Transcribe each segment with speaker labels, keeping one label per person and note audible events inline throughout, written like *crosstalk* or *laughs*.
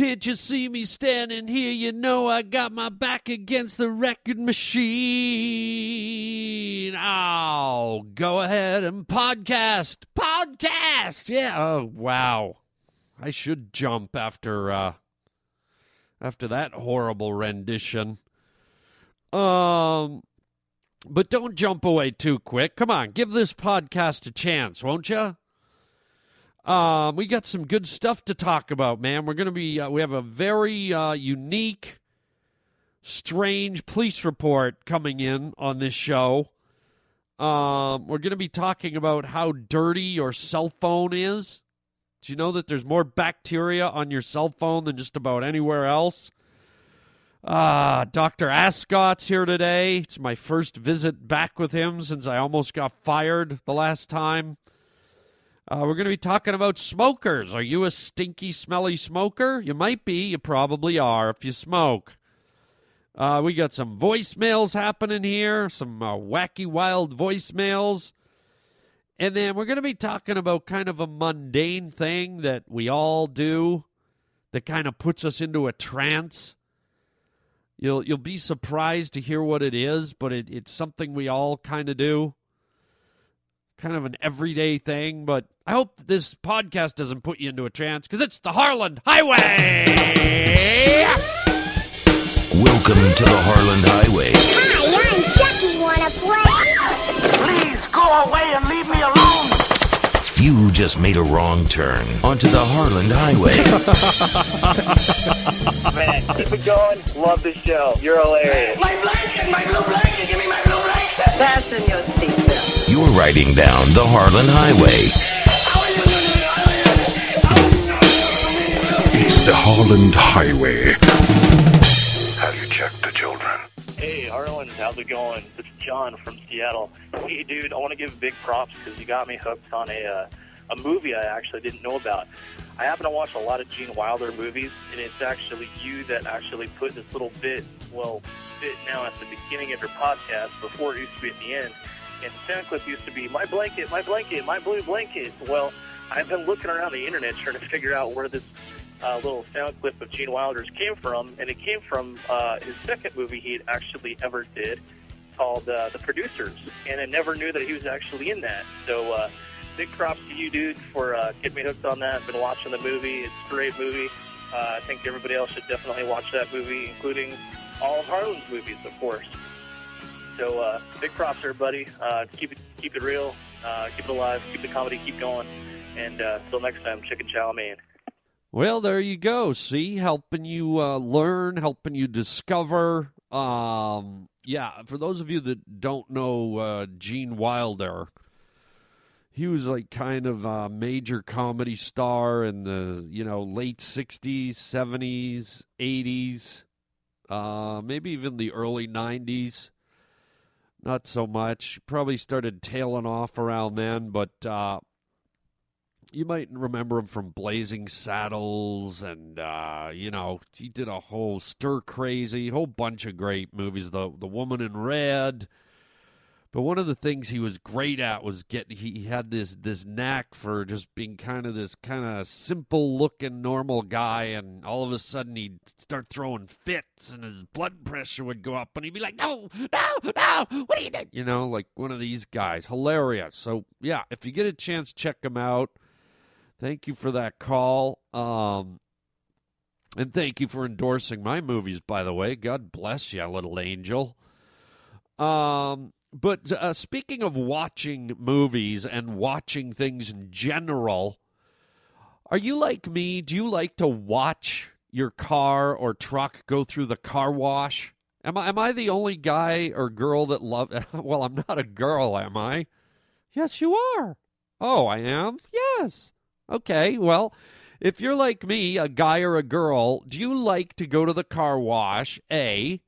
Speaker 1: Can't you see me standing here? You know I got my back against the record machine. Oh, go ahead and podcast. Podcast. Yeah. Oh, wow. I should jump after uh after that horrible rendition. Um but don't jump away too quick. Come on, give this podcast a chance, won't you? Um, we got some good stuff to talk about, man. We're going to be, uh, we have a very uh, unique, strange police report coming in on this show. Um, we're going to be talking about how dirty your cell phone is. Do you know that there's more bacteria on your cell phone than just about anywhere else? Ah, Dr. Ascot's here today. It's my first visit back with him since I almost got fired the last time. Uh, we're going to be talking about smokers. Are you a stinky, smelly smoker? You might be. You probably are if you smoke. Uh, we got some voicemails happening here, some uh, wacky, wild voicemails. And then we're going to be talking about kind of a mundane thing that we all do that kind of puts us into a trance. You'll you'll be surprised to hear what it is, but it, it's something we all kind of do kind of an everyday thing, but I hope this podcast doesn't put you into a trance because it's the Harland Highway.
Speaker 2: Welcome to the Harland Highway.
Speaker 3: Hi, I'm Chucky. Wanna play?
Speaker 4: Please go away and leave me alone.
Speaker 2: You just made a wrong turn onto the Harland Highway. *laughs*
Speaker 5: Man, keep it going. Love the show. You're hilarious.
Speaker 4: My blanket, my blue blanket. Give me my blue blanket.
Speaker 6: Fasten your seatbelt.
Speaker 2: You're riding down the Harland Highway.
Speaker 7: It's the Harland Highway. Have you checked the children?
Speaker 5: Hey, Harland, how's it going? It's John from Seattle. Hey, dude, I want to give big props because you got me hooked on a uh, a movie I actually didn't know about. I happen to watch a lot of Gene Wilder movies, and it's actually you that actually put this little bit, well, bit now at the beginning of your podcast before it used to be at the end. And sound clip used to be my blanket, my blanket, my blue blanket. Well, I've been looking around the internet trying to figure out where this uh, little sound clip of Gene Wilder's came from, and it came from uh, his second movie he actually ever did called uh, The Producers, and I never knew that he was actually in that. So, uh, big props to you, dude, for uh, getting me hooked on that. Been watching the movie; it's a great movie. Uh, I think everybody else should definitely watch that movie, including all of Harland's movies, of course. So, uh, big props, everybody. Uh, keep it keep it real, uh, keep it alive, keep the comedy, keep going, and uh, until next time, chicken chow mein.
Speaker 1: Well, there you go. See, helping you uh, learn, helping you discover. Um, yeah, for those of you that don't know uh, Gene Wilder, he was like kind of a major comedy star in the you know late '60s, '70s, '80s, uh, maybe even the early '90s. Not so much. Probably started tailing off around then, but uh, you might remember him from Blazing Saddles, and uh, you know he did a whole stir crazy, whole bunch of great movies. The The Woman in Red. But one of the things he was great at was get he had this this knack for just being kind of this kind of simple looking normal guy, and all of a sudden he'd start throwing fits, and his blood pressure would go up, and he'd be like, "No, no, no! What are you doing?" You know, like one of these guys, hilarious. So yeah, if you get a chance, check him out. Thank you for that call. Um, and thank you for endorsing my movies, by the way. God bless you, little angel. Um, but uh, speaking of watching movies and watching things in general, are you like me? Do you like to watch your car or truck go through the car wash? Am I am I the only guy or girl that love? *laughs* Well, I'm not a girl, am I? Yes, you are. Oh, I am. Yes. Okay, well, if you're like me, a guy or a girl, do you like to go to the car wash? A.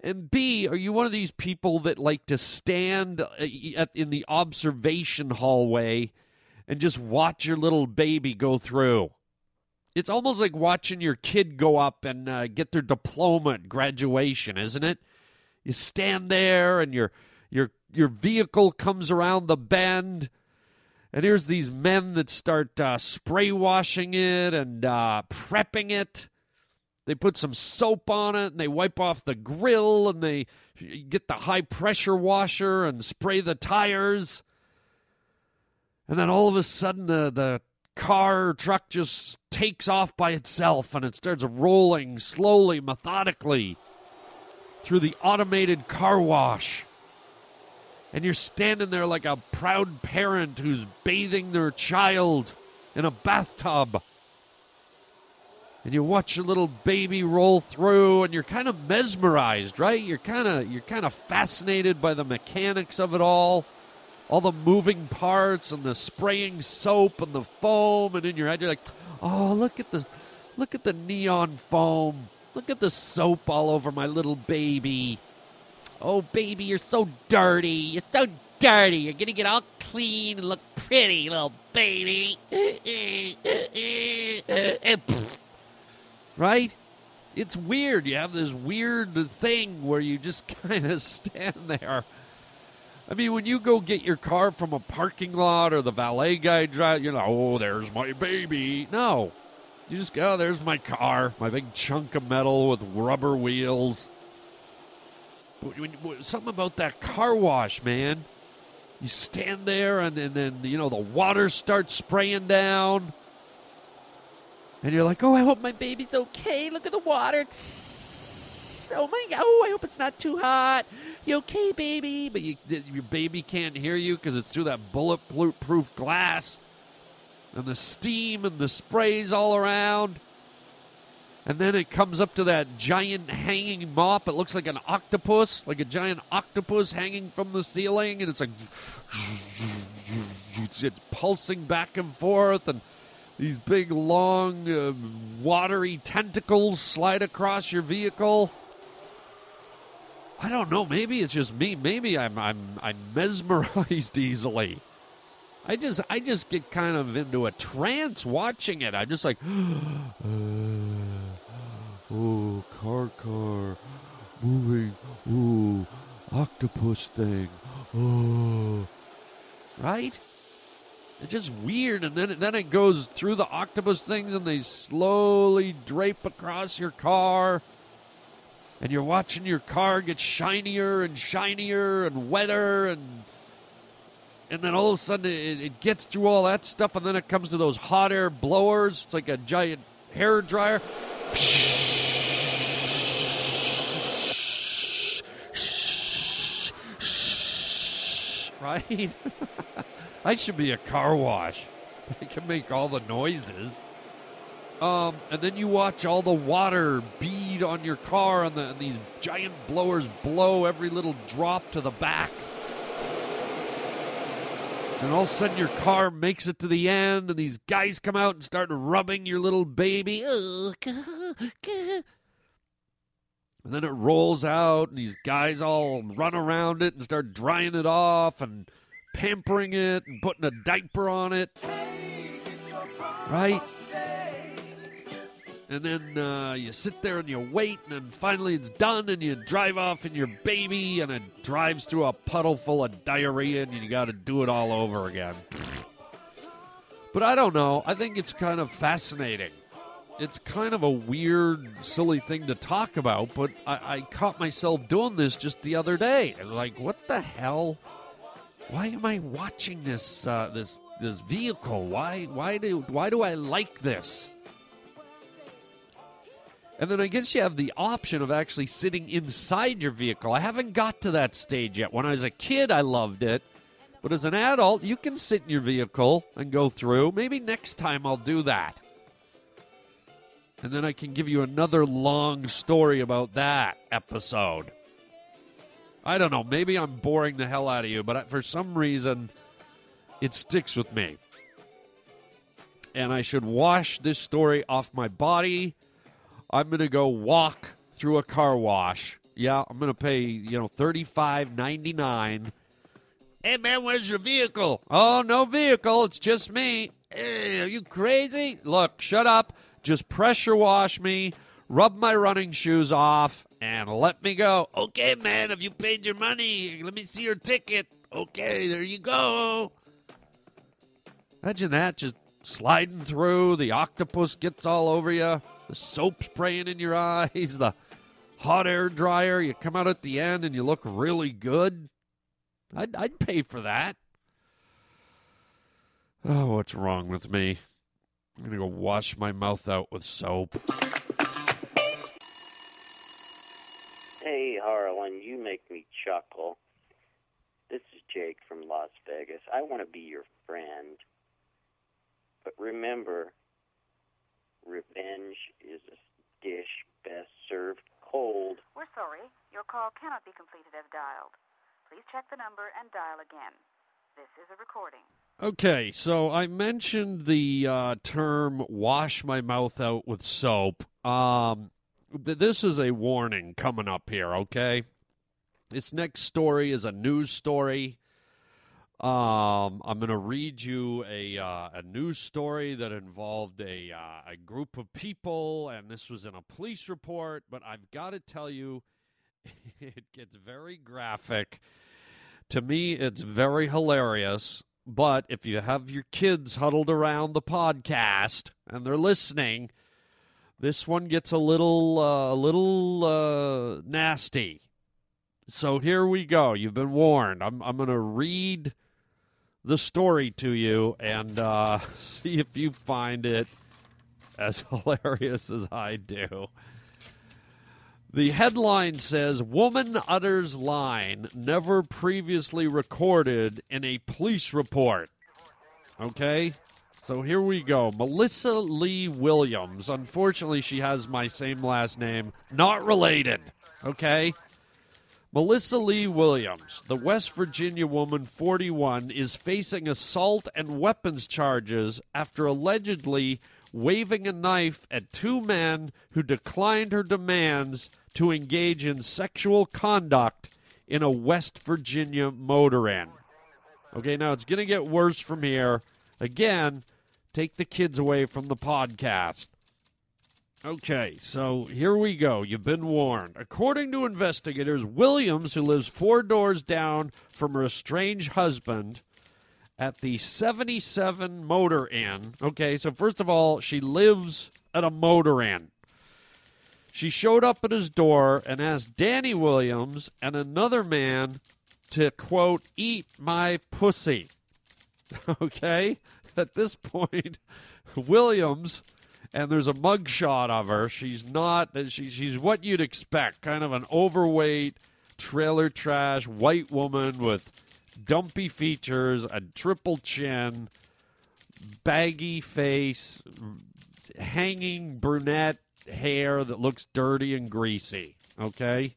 Speaker 1: And B, are you one of these people that like to stand uh, in the observation hallway and just watch your little baby go through? It's almost like watching your kid go up and uh, get their diploma at graduation, isn't it? You stand there and your your your vehicle comes around the bend and here's these men that start uh, spray washing it and uh, prepping it. They put some soap on it and they wipe off the grill and they get the high pressure washer and spray the tires. And then all of a sudden, the, the car truck just takes off by itself and it starts rolling slowly, methodically through the automated car wash. And you're standing there like a proud parent who's bathing their child in a bathtub. And you watch your little baby roll through and you're kind of mesmerized, right? You're kind of you're kind of fascinated by the mechanics of it all. All the moving parts and the spraying soap and the foam and in your head you're like, "Oh, look at the look at the neon foam. Look at the soap all over my little baby." Oh, baby, you're so dirty. You're so dirty. You're to get all clean and look pretty, little baby. *laughs* right? It's weird. You have this weird thing where you just *laughs* kind of stand there. I mean, when you go get your car from a parking lot or the valet guy drive, you know, oh, there's my baby. No. You just go, oh, there's my car, my big chunk of metal with rubber wheels. Something about that car wash, man. You stand there, and, and then you know the water starts spraying down, and you're like, "Oh, I hope my baby's okay. Look at the water. Tss. Oh my god! Oh, I hope it's not too hot. You okay, baby?" But you, your baby can't hear you because it's through that bulletproof glass, and the steam and the sprays all around. And then it comes up to that giant hanging mop. It looks like an octopus, like a giant octopus hanging from the ceiling, and it's like it's, it's pulsing back and forth, and these big, long, uh, watery tentacles slide across your vehicle. I don't know. Maybe it's just me. Maybe I'm I'm I'm mesmerized *laughs* easily. I just I just get kind of into a trance watching it. I'm just like, *gasps* oh, car, car, moving, ooh, octopus thing, oh, right? It's just weird, and then then it goes through the octopus things, and they slowly drape across your car, and you're watching your car get shinier and shinier and wetter and and then all of a sudden it, it gets through all that stuff, and then it comes to those hot air blowers. It's like a giant hair dryer. Right? *laughs* I should be a car wash. *laughs* I can make all the noises. Um, and then you watch all the water bead on your car, and, the, and these giant blowers blow every little drop to the back. And all of a sudden, your car makes it to the end, and these guys come out and start rubbing your little baby. *laughs* And then it rolls out, and these guys all run around it and start drying it off and pampering it and putting a diaper on it. Right? And then uh, you sit there and you wait, and then finally it's done, and you drive off in your baby, and it drives through a puddle full of diarrhea, and you got to do it all over again. But I don't know. I think it's kind of fascinating. It's kind of a weird, silly thing to talk about, but I, I caught myself doing this just the other day. I was like, what the hell? Why am I watching this uh, this this vehicle? Why why do why do I like this? And then I guess you have the option of actually sitting inside your vehicle. I haven't got to that stage yet. When I was a kid, I loved it. But as an adult, you can sit in your vehicle and go through. Maybe next time I'll do that. And then I can give you another long story about that episode. I don't know. Maybe I'm boring the hell out of you, but for some reason, it sticks with me. And I should wash this story off my body. I'm going to go walk through a car wash. Yeah, I'm going to pay, you know, thirty-five ninety-nine. Hey, man, where's your vehicle? Oh, no vehicle. It's just me. Hey, are you crazy? Look, shut up. Just pressure wash me, rub my running shoes off, and let me go. Okay, man, have you paid your money? Let me see your ticket. Okay, there you go. Imagine that, just sliding through. The octopus gets all over you. the soap spraying in your *laughs* eyes, the hot air dryer. You come out at the end and you look really good. I'd, I'd pay for that. Oh, what's wrong with me? I'm going to go wash my mouth out with soap.
Speaker 8: Hey, Harland, you make me chuckle. This is Jake from Las Vegas. I want to be your friend. But remember, revenge is a dish best served cold.
Speaker 9: We're sorry. Your call cannot be completed as dialed. Please check the number and dial again. This is a recording.
Speaker 1: Okay, so I mentioned the uh, term "wash my mouth out with soap." Um, th- this is a warning coming up here. Okay, this next story is a news story. Um, I'm going to read you a uh, a news story that involved a uh, a group of people, and this was in a police report. But I've got to tell you, *laughs* it gets very graphic. To me, it's very hilarious. But if you have your kids huddled around the podcast and they're listening, this one gets a little uh, a little uh, nasty. So here we go. You've been warned. I'm I'm going to read the story to you and uh, *laughs* see if you find it as *laughs* hilarious as I do. The headline says Woman utters line never previously recorded in a police report. Okay? So here we go. Melissa Lee Williams. Unfortunately, she has my same last name. Not related. Okay? Melissa Lee Williams, the West Virginia woman, 41, is facing assault and weapons charges after allegedly waving a knife at two men who declined her demands to engage in sexual conduct in a West Virginia motor inn. Okay, now it's going to get worse from here. Again, take the kids away from the podcast. Okay, so here we go. You've been warned. According to investigators, Williams, who lives four doors down from her estranged husband at the 77 Motor Inn. Okay, so first of all, she lives at a motor inn. She showed up at his door and asked Danny Williams and another man to, quote, eat my pussy. *laughs* Okay? At this point, Williams and there's a mugshot of her. She's not. She, she's what you'd expect, kind of an overweight, trailer trash white woman with dumpy features, a triple chin, baggy face, hanging brunette hair that looks dirty and greasy. Okay.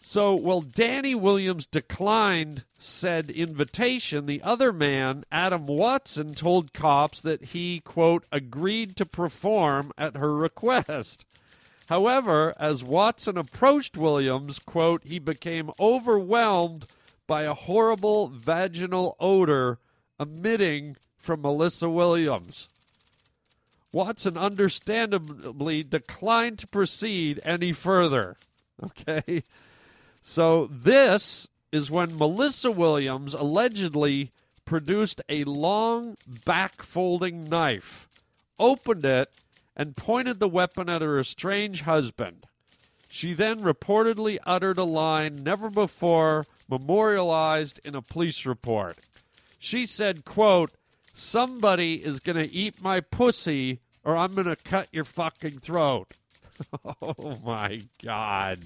Speaker 1: So, while Danny Williams declined said invitation, the other man, Adam Watson, told cops that he, quote, agreed to perform at her request. However, as Watson approached Williams, quote, he became overwhelmed by a horrible vaginal odor emitting from Melissa Williams. Watson understandably declined to proceed any further. *laughs* Okay. So this is when Melissa Williams allegedly produced a long back folding knife, opened it, and pointed the weapon at her estranged husband. She then reportedly uttered a line never before memorialized in a police report. She said, quote, somebody is going to eat my pussy or I'm going to cut your fucking throat. *laughs* oh my God.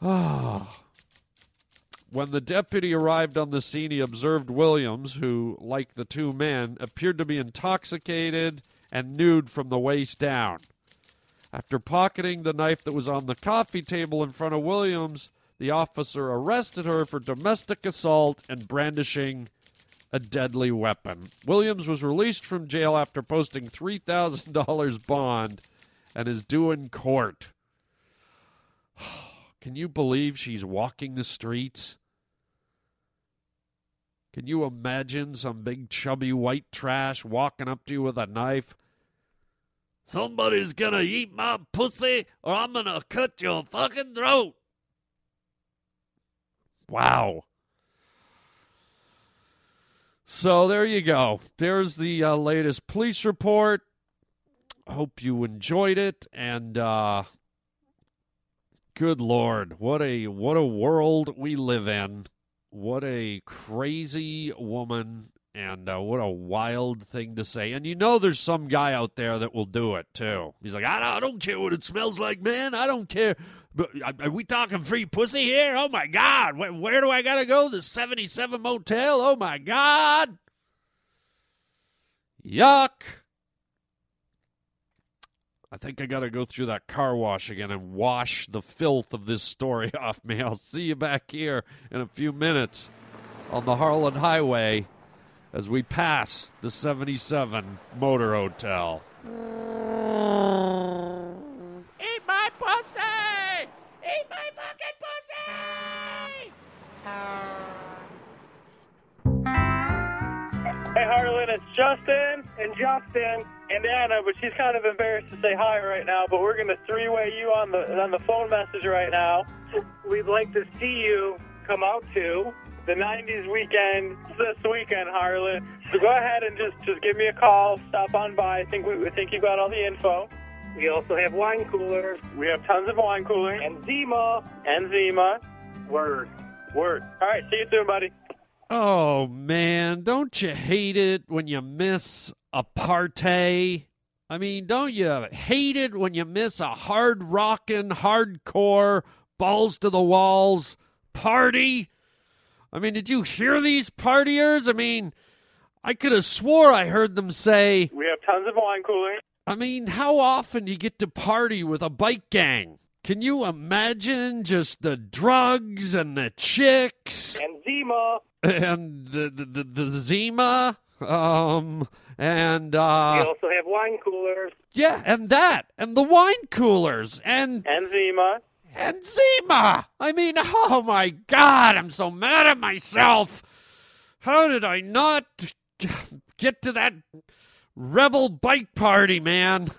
Speaker 1: Ah. When the deputy arrived on the scene, he observed Williams, who, like the two men, appeared to be intoxicated and nude from the waist down. After pocketing the knife that was on the coffee table in front of Williams, the officer arrested her for domestic assault and brandishing a deadly weapon. Williams was released from jail after posting $3,000 bond and is due in court. *sighs* Can you believe she's walking the streets? Can you imagine some big chubby white trash walking up to you with a knife? Somebody's gonna eat my pussy or I'm gonna cut your fucking throat. Wow. So there you go. There's the uh, latest police report. hope you enjoyed it. And uh, good lord, what a what a world we live in. What a crazy woman and uh, what a wild thing to say. And you know, there's some guy out there that will do it too. He's like, I don't, I don't care what it smells like, man. I don't care. But are we talking free pussy here? Oh my God. Where, where do I got to go? The 77 Motel? Oh my God. Yuck. I think I got to go through that car wash again and wash the filth of this story *laughs* off me. I'll see you back here in a few minutes on the Harland Highway as we pass the 77 Motor Hotel. *sighs* Eat my pussy! Eat my fucking pussy!
Speaker 10: Hey Harland, it's Justin and Justin and Anna, but she's kind of embarrassed to say hi right now. But we're gonna three-way you on the on the phone message right now. We'd like to see you come out to the '90s weekend this weekend, Harland. So go ahead and just just give me a call. Stop on by. I think we I think you got all the info. We also have wine coolers. We have tons of wine coolers. And Zima. And Zima. Word. Word. All right. See you soon, buddy.
Speaker 1: Oh man, don't you hate it when you miss a party? I mean, don't you hate it when you miss a hard rockin', hardcore, balls to the walls party? I mean, did you hear these partiers? I mean, I could have swore I heard them say,
Speaker 10: We have tons of wine coolers.
Speaker 1: I mean, how often do you get to party with a bike gang? Can you imagine just the drugs and the chicks
Speaker 10: And Zima.
Speaker 1: and the the, the, the Zima? Um, and
Speaker 10: We
Speaker 1: uh,
Speaker 10: also have wine coolers.
Speaker 1: yeah, and that, and the wine coolers, and
Speaker 10: And Zima.
Speaker 1: and Zima. I mean, oh my God, I'm so mad at myself. How did I not get to that rebel bike party, man?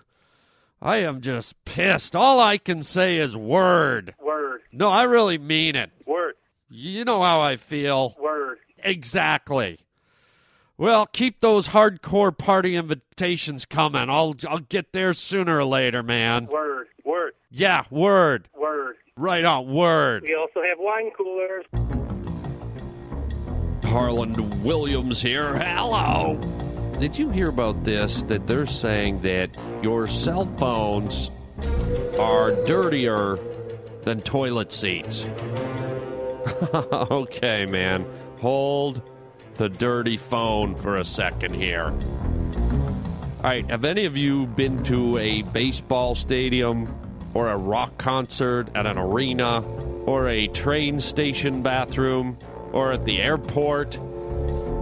Speaker 1: I am just pissed. All I can say is word.
Speaker 10: Word.
Speaker 1: No, I really mean it.
Speaker 10: Word.
Speaker 1: You know how I feel.
Speaker 10: Word.
Speaker 1: Exactly. Well, keep those hardcore party invitations coming. I'll I'll get there sooner or later, man.
Speaker 10: Word. Word.
Speaker 1: Yeah, word.
Speaker 10: Word.
Speaker 1: Right on, word.
Speaker 10: We also have wine coolers.
Speaker 1: Harland Williams here. Hello. Did you hear about this? That they're saying that your cell phones are dirtier than toilet seats. *laughs* okay, man. Hold the dirty phone for a second here. All right, have any of you been to a baseball stadium or a rock concert at an arena or a train station bathroom or at the airport?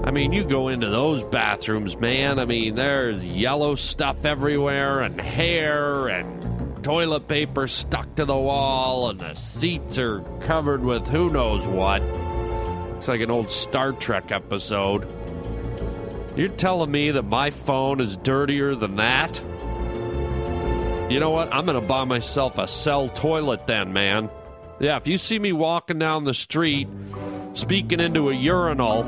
Speaker 1: I mean, you go into those bathrooms, man. I mean, there's yellow stuff everywhere and hair and toilet paper stuck to the wall, and the seats are covered with who knows what. Looks like an old Star Trek episode. You're telling me that my phone is dirtier than that? You know what? I'm going to buy myself a cell toilet then, man. Yeah, if you see me walking down the street speaking into a urinal,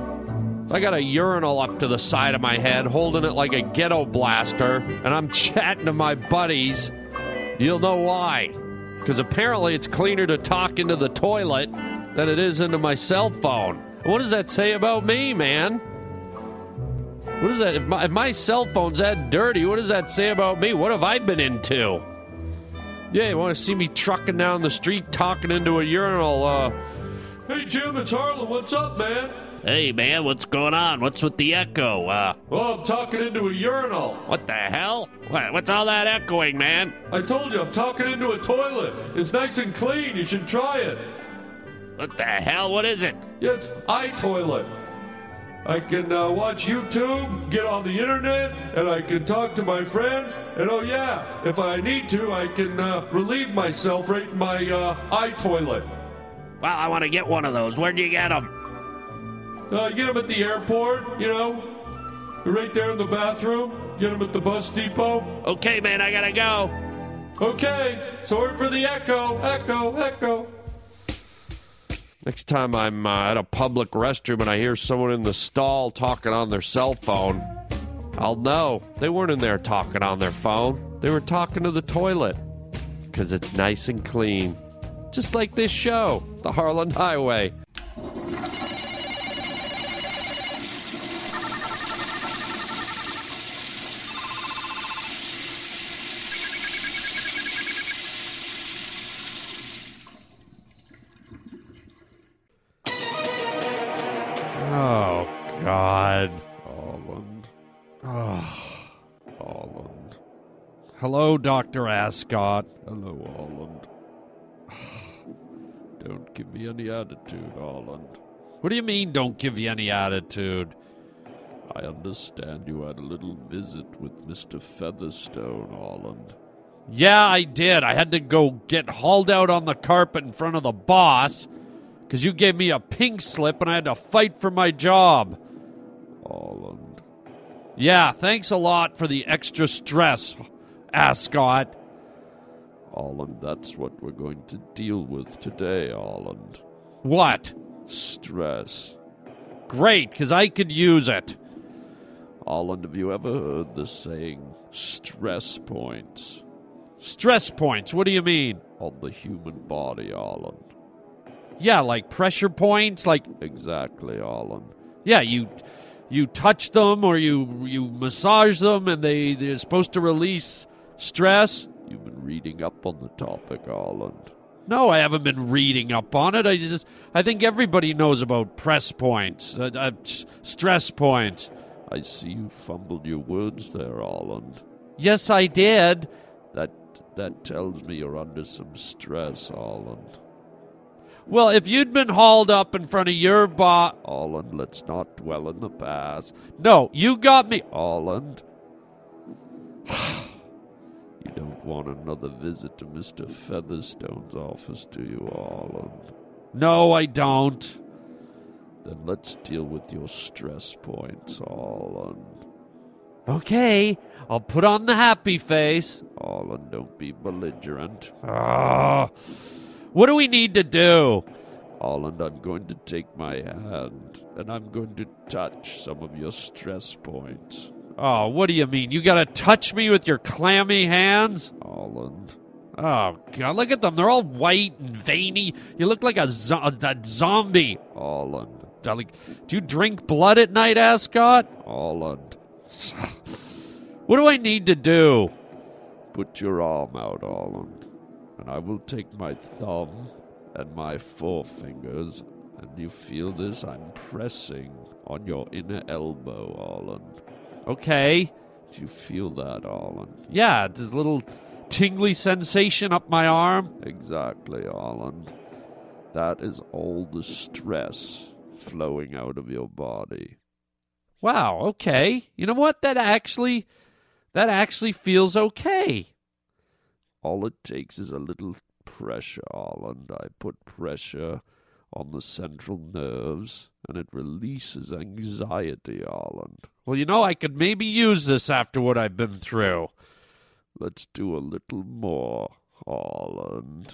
Speaker 1: I got a urinal up to the side of my head, holding it like a ghetto blaster, and I'm *laughs* chatting to my buddies. You'll know why. Because apparently it's cleaner to talk into the toilet than it is into my cell phone. What does that say about me, man? What is that? If my, if my cell phone's that dirty, what does that say about me? What have I been into? Yeah, you want to see me trucking down the street talking into a urinal? Uh, hey, Jim, it's Harland. What's up, man?
Speaker 11: Hey, man, what's going on? What's with the echo? Uh,
Speaker 1: Oh, I'm talking into a urinal.
Speaker 11: what the hell? What, what's all that echoing, man?
Speaker 1: I told you, I'm talking into a toilet. It's nice and clean. You should try it.
Speaker 11: What the hell? What is it?
Speaker 1: Yeah, it's iToilet. I can uh, watch YouTube, get on the internet, and I can talk to my friends. And oh yeah, if I need to, I can uh, relieve myself right in my uh, iToilet.
Speaker 11: Well, I want to get one of those. Where do you get them?
Speaker 1: Uh, you get them at the airport, you know, right there in the bathroom. Get them at the bus depot.
Speaker 11: Okay, man, I gotta go.
Speaker 1: Okay, sorry for the echo, echo, echo. Next time I'm uh, at a public restroom and I hear someone in the stall talking on their cell phone, I'll know they weren't in there talking on their phone. They were talking to the toilet because it's nice and clean. Just like this show, the Harland Highway. God. Holland. Oh, Holland. Hello, Dr. Ascot. Hello, Holland. *sighs* Don't give me any attitude, Holland. What do you mean, don't give you any attitude? I understand you had a little visit with Mr. Featherstone, Holland. Yeah, I did. I had to go get hauled out on the carpet in front of the boss because you gave me a pink slip and I had to fight for my job. Yeah, thanks a lot for the extra stress, Ascot. Holland, that's what we're going to deal with today, Holland. What? Stress. Great, because I could use it. Holland, have you ever heard the saying stress points? Stress points, what do you mean? On the human body, Holland. Yeah, like pressure points, like exactly, Holland. Yeah, you you touch them or you you massage them and they they're supposed to release stress. You've been reading up on the topic, Holland. No, I haven't been reading up on it. I just I think everybody knows about press points, uh, uh, stress points. I see you fumbled your words there, Holland. Yes, I did. That that tells me you're under some stress, Holland. Well, if you'd been hauled up in front of your boss, Holland, let's not dwell in the past. No, you got me, Holland. *sighs* you don't want another visit to Mr. Featherstone's office, do you, Holland? No, I don't. Then let's deal with your stress points, Holland. Okay, I'll put on the happy face. Holland, don't be belligerent. Ah. What do we need to do? Holland, I'm going to take my hand and I'm going to touch some of your stress points. Oh, what do you mean? You gotta touch me with your clammy hands? Holland. Oh, God, look at them. They're all white and veiny. You look like a, zo- a zombie. Darling, do you drink blood at night, Ascot? Holland. *sighs* What do I need to do? Put your arm out, Holland and I will take my thumb and my forefingers, and you feel this? I'm pressing on your inner elbow, Holland. Okay. Do you feel that, Holland? Yeah, this little tingly sensation up my arm. Exactly, Holland. That is all the stress flowing out of your body. Wow, okay. You know what? That actually that actually feels okay. All it takes is a little pressure, Holland. I put pressure on the central nerves, and it releases anxiety, Arland. Well, you know, I could maybe use this after what I've been through. Let's do a little more, Arland.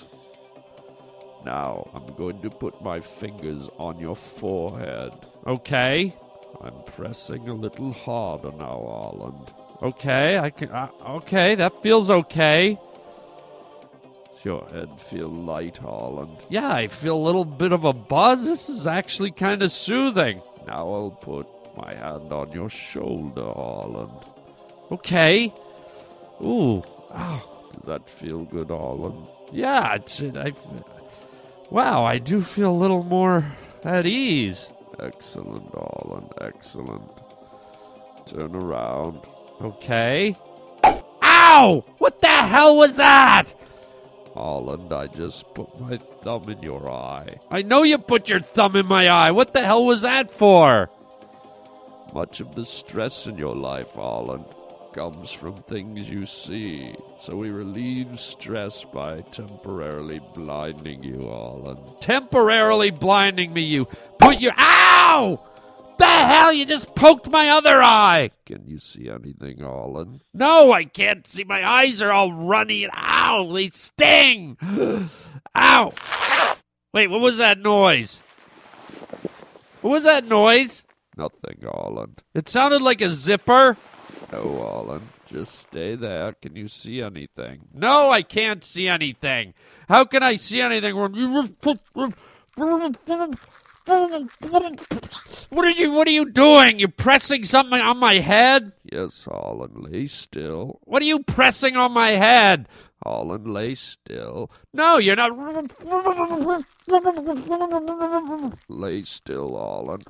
Speaker 1: Now, I'm going to put my fingers on your forehead. Okay. I'm pressing a little harder now, Arland. Okay, I can. Uh, okay, that feels okay. Your head feel light, Holland? Yeah, I feel a little bit of a buzz. This is actually kind of soothing. Now I'll put my hand on your shoulder, Holland. Okay. Ooh. Oh, does that feel good, Holland? Yeah, it's. It, I. Wow, I do feel a little more at ease. Excellent, Holland. Excellent. Turn around. Okay. Ow! What the hell was that? Holland, I just put my thumb in your eye. I know you put your thumb in my eye. What the hell was that for? Much of the stress in your life, Holland, comes from things you see. So we relieve stress by temporarily blinding you, Holland. Temporarily blinding me, you put your. Ow! The hell? You just poked my other eye. Can you see anything, Holland? No, I can't see. My eyes are all runny they sting. Ow. Wait, what was that noise? What was that noise? Nothing, Holland. It sounded like a zipper. No, Holland. Just stay there. Can you see anything? No, I can't see anything. How can I see anything when you What are you what are you doing? You're pressing something on my head? Yes, Holland, lay still. What are you pressing on my head? Holland, lay still. No, you're not. Lay still, Holland.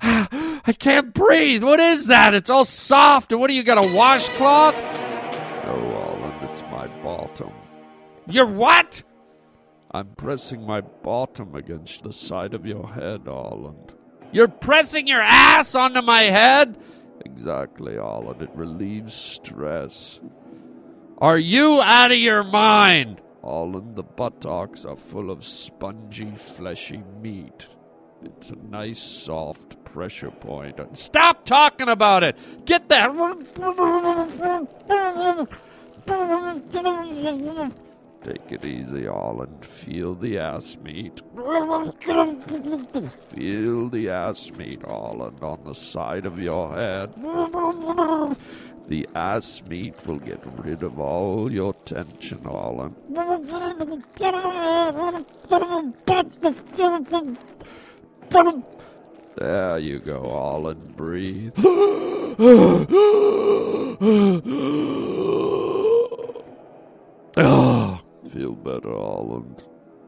Speaker 1: I can't breathe. What is that? It's all soft. And what do you got, a washcloth? No, Holland, it's my bottom. Your what? I'm pressing my bottom against the side of your head, Holland. You're pressing your ass onto my head? Exactly, Holland. It relieves stress. Are you out of your mind? Holland, the buttocks are full of spongy, fleshy meat. It's a nice, soft pressure point. Stop talking about it! Get that! Take it easy, Holland. Feel the ass meat. Feel the ass meat, Holland, on the side of your head. The ass meat will get rid of all your tension, Holland. There you go, Holland. Breathe. *sighs* feel better, Holland.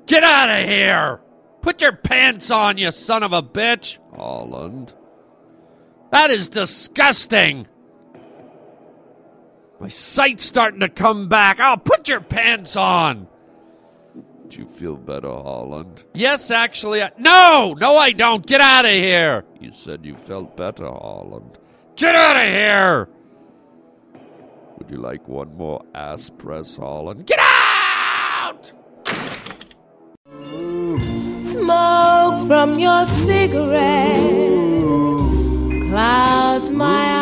Speaker 1: Get out of here! Put your pants on, you son of a bitch! Holland. That is disgusting! My sight's starting to come back. Oh, put your pants on! Do you feel better, Holland? Yes, actually. I- no! No, I don't! Get out of here! You said you felt better, Holland. Get out of here! Would you like one more ass press, Holland? Get out!
Speaker 12: Smoke from your cigarette clouds my eyes.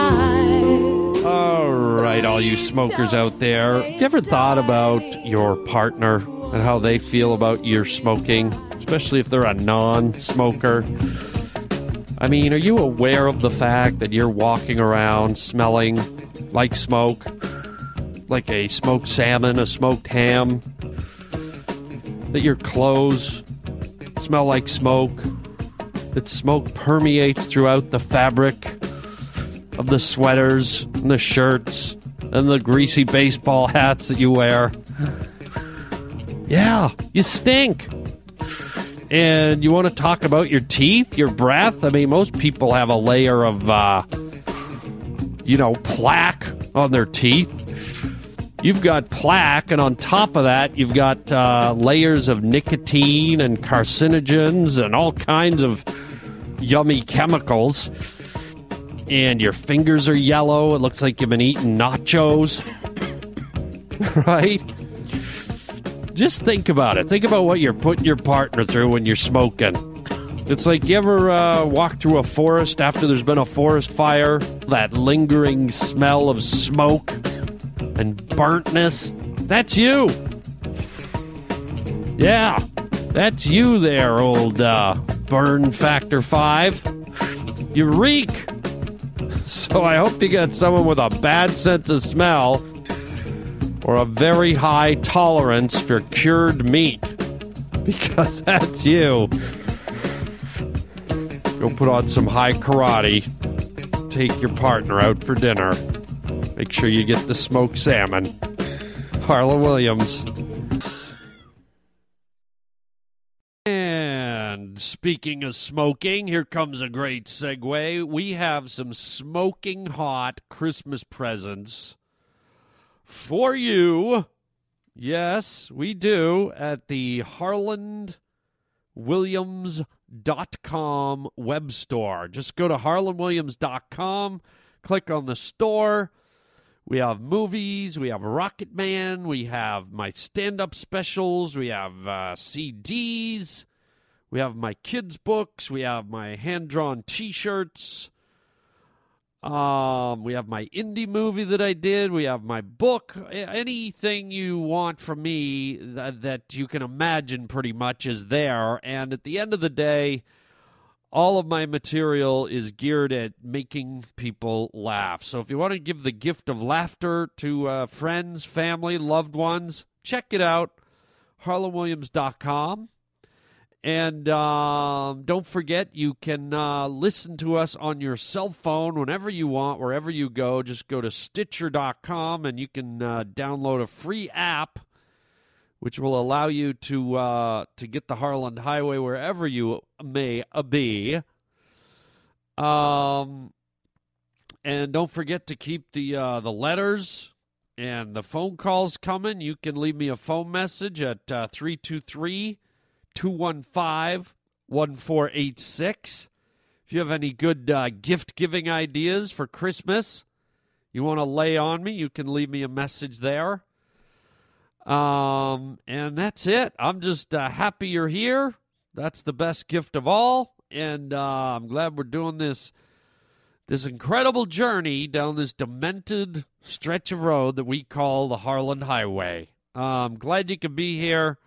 Speaker 1: Right, all you smokers out there, have you ever thought about your partner and how they feel about your smoking, especially if they're a non smoker? I mean, are you aware of the fact that you're walking around smelling like smoke? Like a smoked salmon, a smoked ham? That your clothes smell like smoke? That smoke permeates throughout the fabric of the sweaters and the shirts and the greasy baseball hats that you wear. Yeah, you stink. And you want to talk about your teeth, your breath? I mean, most people have a layer of, uh, you know, plaque on their teeth. You've got plaque, and on top of that, you've got uh, layers of nicotine and carcinogens and all kinds of yummy chemicals and your fingers are yellow. It looks like you've been eating nachos. *laughs* right? Just think about it. Think about what you're putting your partner through when you're smoking. It's like you ever uh, walk through a forest after there's been a forest fire? That lingering smell of smoke and burntness? That's you. Yeah, that's you there, old uh, burn factor 5. You reek. So I hope you got someone with a bad sense of smell or a very high tolerance for cured meat. *laughs* Because that's you. Go put on some Hai Karate. Take your partner out for dinner. Make sure you get the smoked salmon. Harland Williams. Speaking of smoking, here comes a great segue. We have some smoking hot Christmas presents for you. Yes, we do at the harlandwilliams.com web store. Just go to harlandwilliams.com, click on the store. We have movies, we have Rocket Man, we have my stand up specials, we have uh, CDs, we have my kids' books, we have my hand drawn t shirts. Um, we have my indie movie that I did. We have my book. Anything you want from me that, that you can imagine pretty much is there. And at the end of the day, all of my material is geared at making people laugh. So if you want to give the gift of laughter to uh, friends, family, loved ones, check it out, harlandwilliams.com. And um, don't forget, you can uh, listen to us on your cell phone whenever you want, wherever you go. Just go to Stitcher.com and you can uh, download a free app, which will allow you to uh, to get the Harland Highway wherever you may be. Um, and don't forget to keep the uh, the letters and the phone calls coming. You can leave me a phone message at uh, 323 215 1486. If you have any good uh, gift giving ideas for Christmas you want to lay on me, you can leave me a message there. Um, and that's it. I'm just uh, happy you're here. That's the best gift of all. And uh, I'm glad we're doing this this incredible journey down this demented stretch of road that we call the Harland Highway. I'm glad you could be here.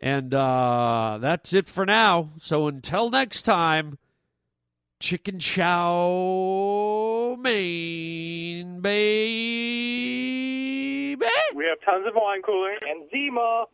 Speaker 1: And uh, that's it for now. So until next time, chicken chow mein, baby.
Speaker 10: We have tons of wine coolers and Zima.